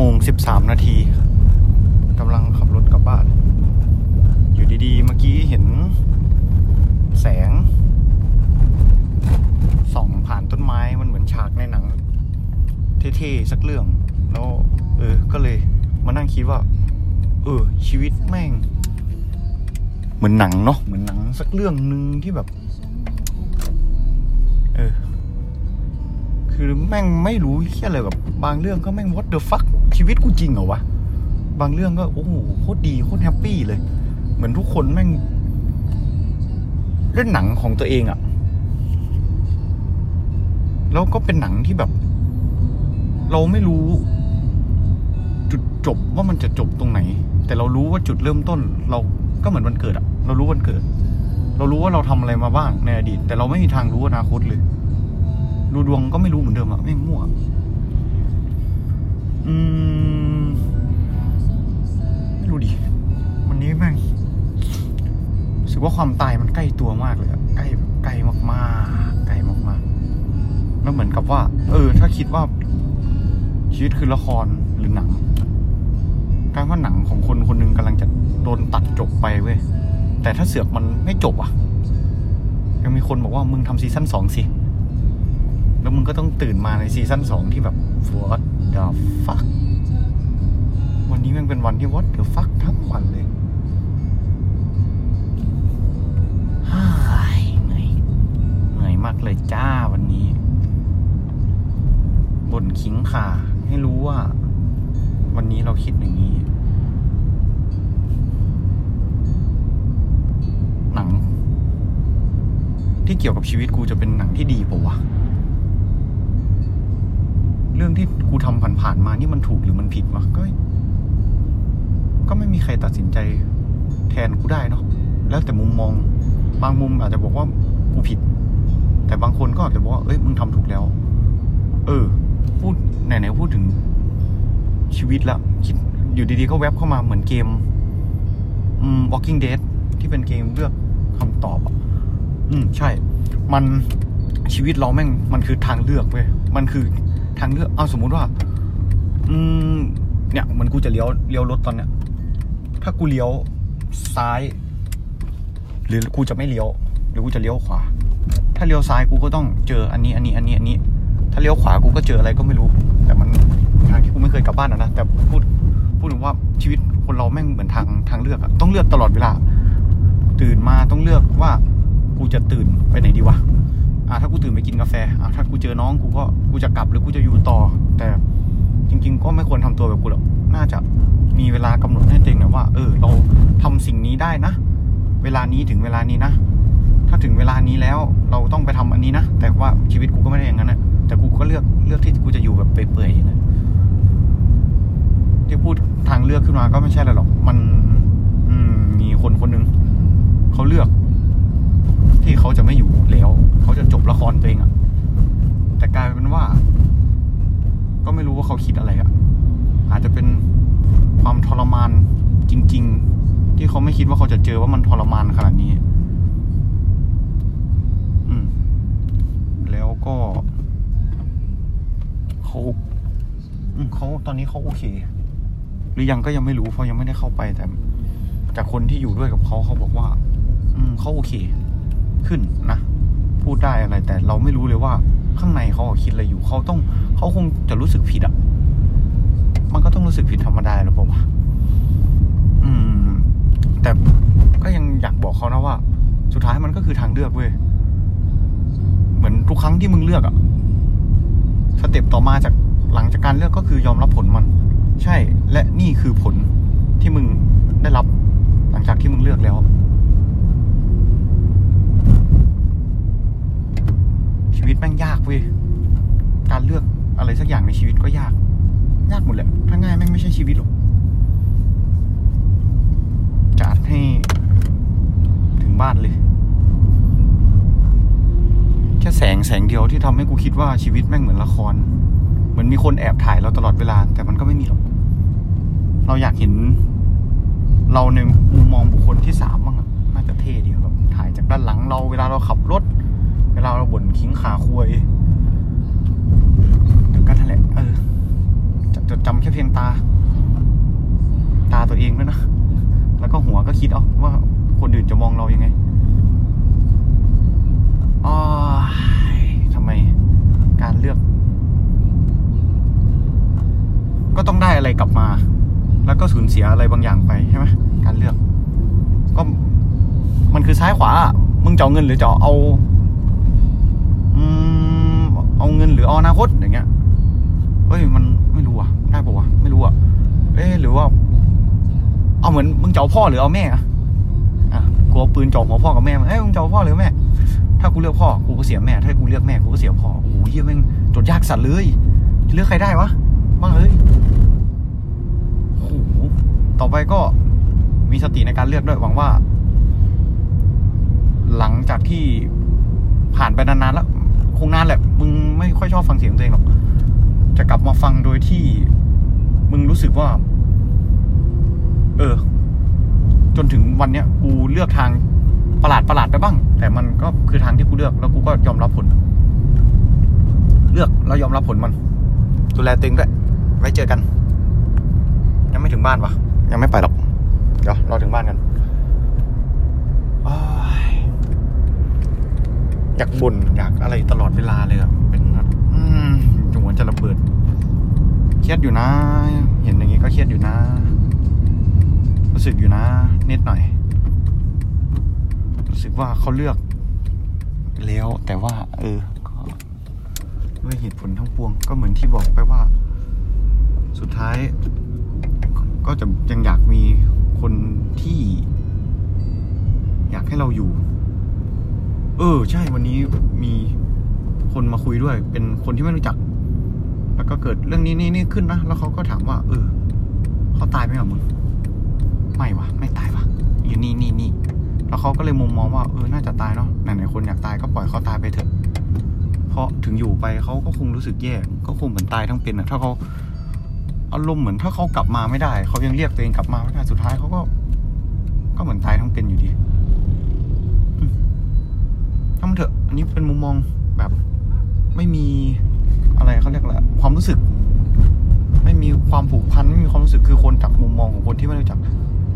โมงสิบสามนาทีกำลังขับรถกลับบ้าน อยู่ดีๆ เมื่อกี้เห็นแสง ส่องผ่านต้นไม้มันเหมือนฉากในหนัง เท่ๆ สักเรื่อง แล้ว เออ ก็เลยมานั่งคิดว่า เออ ชีวิตแม่ง เหมือนหนังเนาะเหมือนหนังสักเรื่องหนึ่งที่แบบ คือแม่งไม่รู้เฮียอะไรแบบบางเรื่องก็แม่ง what the fuck ชีวิตกูจริงเหรอวะ บางเรื่องก็โอ้โหโคตรดีโคตรแฮปปี้เลย เหมือนทุกคนแม่งเล่นหนังของตัวเองอะแล้วก็เป็นหนังที่แบบ เราไม่รู้ จุดจบว่ามันจะจบตรงไหน แต่เรารู้ว่าจุดเริ่มต้น เราก็เหมือนวันเกิดอะเรารู้วันเกิด เรารู้ว่าเราทำอะไรมาบ้างในอดีต แต่เราไม่มีทางรู้อนาคตเลย ดูดวงก็ไม่รู้เหมือนเดิมอะไม่มั่ว อืม ไม่รู้ดิวันนี้แม่งรู้สึกว่าความตายมันใกล้ตัวมากเลยอะใกล้ใกล้มากๆใกล้มากๆแล้วเหมือนกับว่า เออ ถ้าคิดว่า ชีวิตคือละครหรือหนังการว่าหนังของคนคนหนึ่งกำลังจะโดนตัดจบไปเว้ยแต่ถ้าเสือกมันไม่จบอะยังมีคนบอกว่ามึงทำซีซั่นสองสิ แล้วมึงก็ต้องตื่นมาในซีซั่นสองที่แบบ what the fuck วันนี้แมันเป็นวันที่ what the fuck ทั้งวันเลยฮ่ายเหนื่อยเหนื่อยมากเลยจ้าวันนี้บ่นขิงขาให้รู้ว่า วันนี้เราคิดอย่างนี้ หนัง ที่เกี่ยวกับชีวิตกูจะเป็นหนังที่ดีปะวะเรื่อง ที่กูทำผ่านๆมานี่มันถูกหรือมันผิดวะก็ ก็ไม่มีใครตัดสินใจแทนกูได้เนาะแล้วแต่มุมมอง บางมุมอาจจะบอกว่ากูผิด แต่บางคนก็อาจจะบอกว่าเอ้ยมึงทำถูกแล้ว เออ พูดไหนๆพูดถึงชีวิตละคิดอยู่ดีๆก็แวบเข้ามาเหมือนเกมอืม Walking Dead ที่เป็นเกมเลือกคำตอบอะ อืม ใช่ มันชีวิตเราแม่ง มันคือทางเลือกเว้ย มันคือ ทางเลือกเอาสมมุติว่า อืม เนี่ยเหมือนกูจะเลี้ยวเลี้ยวรถตอนเนี้ย ถ้ากูเลี้ยวซ้าย หรือกูจะไม่เลี้ยว หรือกูจะเลี้ยวขวา ถ้าเลี้ยวซ้ายกูก็ต้องเจออันนี้ อันนี้ อันนี้ อันนี้ ถ้าเลี้ยวขวากูก็เจออะไรก็ไม่รู้ แต่มันทางที่กูไม่เคยกลับบ้านอะนะ แต่พูดพูดถึงว่าชีวิตคนเราแม่งเหมือนทางทางเลือกอะต้องเลือกตลอดเวลา ตื่นมาต้องเลือกว่ากูจะตื่นไปไหนดีวะ อ่าถ้ากูตื่นไปกินกาแฟอ่าถ้ากูเจอน้องกูก็กูจะกลับหรือกูจะอยู่ต่อ แต่จริง ๆ ก็ไม่ควรทำตัวแบบกูหรอกน่าจะมีเวลากำหนดให้ตัวเองนะว่า เออ เราทำสิ่งนี้ได้นะ เวลานี้ถึงเวลานี้นะถ้าถึงเวลานี้แล้วเราต้องไปทำอันนี้นะแต่ว่าชีวิตกูก็ไม่ได้อย่างนั้นนะแต่กูก็เลือกเลือกที่กูจะอยู่แบบเปื่อยๆอย่างนั้นที่พูดทางเลือกขึ้นมาก็ไม่ใช่อะไรหรอก มันอืมมีคนคนหนึ่งเขาเลือก ที่เขาจะไม่อยู่แล้วเขาจะจบละครตัวเองอะแต่กลายเป็นว่า ก็ไม่รู้ว่าเขาคิดอะไรอะอาจจะเป็นความทรมานจริง ๆ ที่เขาไม่คิดว่าเขาจะเจอว่ามันทรมานขนาดนี้ อืม แล้วก็เขาเขาตอนนี้เขาโอเค หรือยังก็ยังไม่รู้เพราะยังไม่ได้เข้าไปแต่จากคนที่อยู่ด้วยกับเขาเขาบอกว่า อืมเขาโอเค ขึ้นนะ พูดได้อะไรแต่เราไม่รู้เลยว่าข้างในเขาคิดอะไรอยู่เขาต้องเขาคงจะรู้สึกผิดอะ มันก็ต้องรู้สึกผิดธรรมดาหรือเปล่าวะอืม แต่ก็ยังอยากบอกเขานะว่า สุดท้ายมันก็คือทางเลือกเว้ยเหมือนทุกครั้งที่มึงเลือกอะสเต็ปต่อมาจากหลังจากการเลือกก็คือยอมรับผลมัน ใช่ และนี่คือผลที่มึงได้รับหลังจากที่มึงเลือกแล้ว ชี วิตแม่งยากเว้ยการเลือกอะไรสักอย่างในชีวิตก็ยาก ยากหมดแหละ ถ้าง่ายแม่งไม่ใช่ชีวิตหรอกจัดให้ถึงบ้านเลย แค่แสงแสงเดียวที่ทำให้กูคิดว่าชีวิตแม่งเหมือนละคร เหมือนมีคนแอบถ่ายเราตลอดเวลา แต่มันก็ไม่มีหรอก เราอยากเห็น เราในมุมมองบุคคลที่สามบ้างอะน่าจะเท่ดีแบบถ่ายจากด้านหลังเราเวลาเราขับรถ เวลาเราบ่นคิ้งขาคุยก็นั่นแหละเออจจดจำแค่เพียงตา ตาตัวเองด้วยนะ แล้วก็หัวก็คิดเอาว่าคนอื่นจะมองเรายังไงอ้ายทำไมการเลือก ก็ต้องได้อะไรกลับมา แล้วก็สูญเสียอะไรบางอย่างไปใช่ไหมการเลือก ก็มันคือซ้ายขวาอะมึงจะเอาเงินหรือจะเอา อนหรืออนาคตอย่างเงี้ยเอ้ยมันไม่รู้อะได้ปะวะไม่รู้อะเอ๊หรือว่า เอาเหมือนมึงจะเอาพ่อหรือเอาแม่อะอะกูเอาปืนจ่อหัวพ่อกับแม่มาเอ้ยมึงจะเอาพ่อหรือแม่ ถ้ากูเลือกพ่อกูก็เสียแม่ ถ้ากูเลือกแม่กูก็เสียพ่อโอ้โหเหี้ยแม่งจดยากสัตว์เลยเลือกใครได้วะบ้าเอ้ยโอ้โหต่อไปก็มีสติในการเลือกด้วยหวังว่า หลังจากที่ผ่านไปนานๆแล้ว คงนานแหละ ไม่ค่อยชอบฟังเสียงตัวเองหรอก จะกลับมาฟังโดยที่มึงรู้สึกว่า เออ จนถึงวันเนี้ยกูเลือกทางประหลาดประหลาดไปบ้าง แต่มันก็คือทางที่กูเลือก แล้วกูก็ยอมรับผล เลือกแล้วยอมรับผลมัน ดูแลตัวเองด้วยไว้เจอกัน ยังไม่ถึงบ้านวะยังไม่ไปหรอก เดี๋ยวรอถึงบ้านกันอ้าย อยากบ่นอยากอะไรตลอดเวลาเลยอะเป็นแบบอืมหัวจะระเบิด เครียดอยู่นะ เห็นอย่างงี้ก็เครียดอยู่นะ รู้สึกอยู่นะ นิดหน่อย รู้สึกว่าเขาเลือก แล้วแต่ว่า เออก็ด้วยเหตุผลทั้งปวง ก็เหมือนที่บอกไปว่า สุดท้าย ก็จะยังอยากมีคนที่ อยากให้เราอยู่ เออ ใช่วันนี้มีคนมาคุยด้วย เป็นคนที่ไม่รู้จัก แล้วก็เกิดเรื่องนี้นี่นี่ขึ้นนะแล้วเขาก็ถามว่า เออเขาตายไหมหรอมึงไม่วะไม่ตายวะอยู่นี่นี่นี่แล้วเขาก็เลยมุมมองว่าเออน่าจะตายเนาะไหนๆคนอยากตายก็ปล่อยเขาตายไปเถอะ เพราะถึงอยู่ไปเขาก็คงรู้สึกแย่ก็คงเหมือนตายทั้งเป็นอะถ้าเขาอารมณ์เหมือนถ้าเขากลับมาไม่ได้ เขายังเรียกตัวเองกลับมาไม่ได้สุดท้ายเขาก็ ก็เหมือนตายทั้งเป็นอยู่ดี ทำเถอะ อันนี้เป็นมุมมองแบบไม่มีอะไรเขาเรียกอะความรู้สึก ไม่มีความผูกพันไม่มีความรู้สึกคือคนจากมุมมองของคนที่ไม่รู้จัก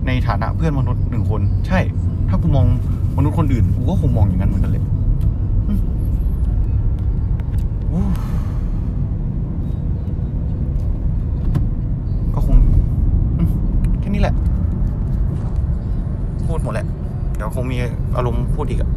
ในฐานะเพื่อนมนุษย์หนึ่งคน ใช่ ถ้ากูมองมนุษย์คนอื่นกูก็คงมองอย่างนั้นเหมือนกันเลยก็คงแค่นี้แหละ พูดหมดแหละ เดี๋ยวคงมีอารมณ์พูดอีกอะ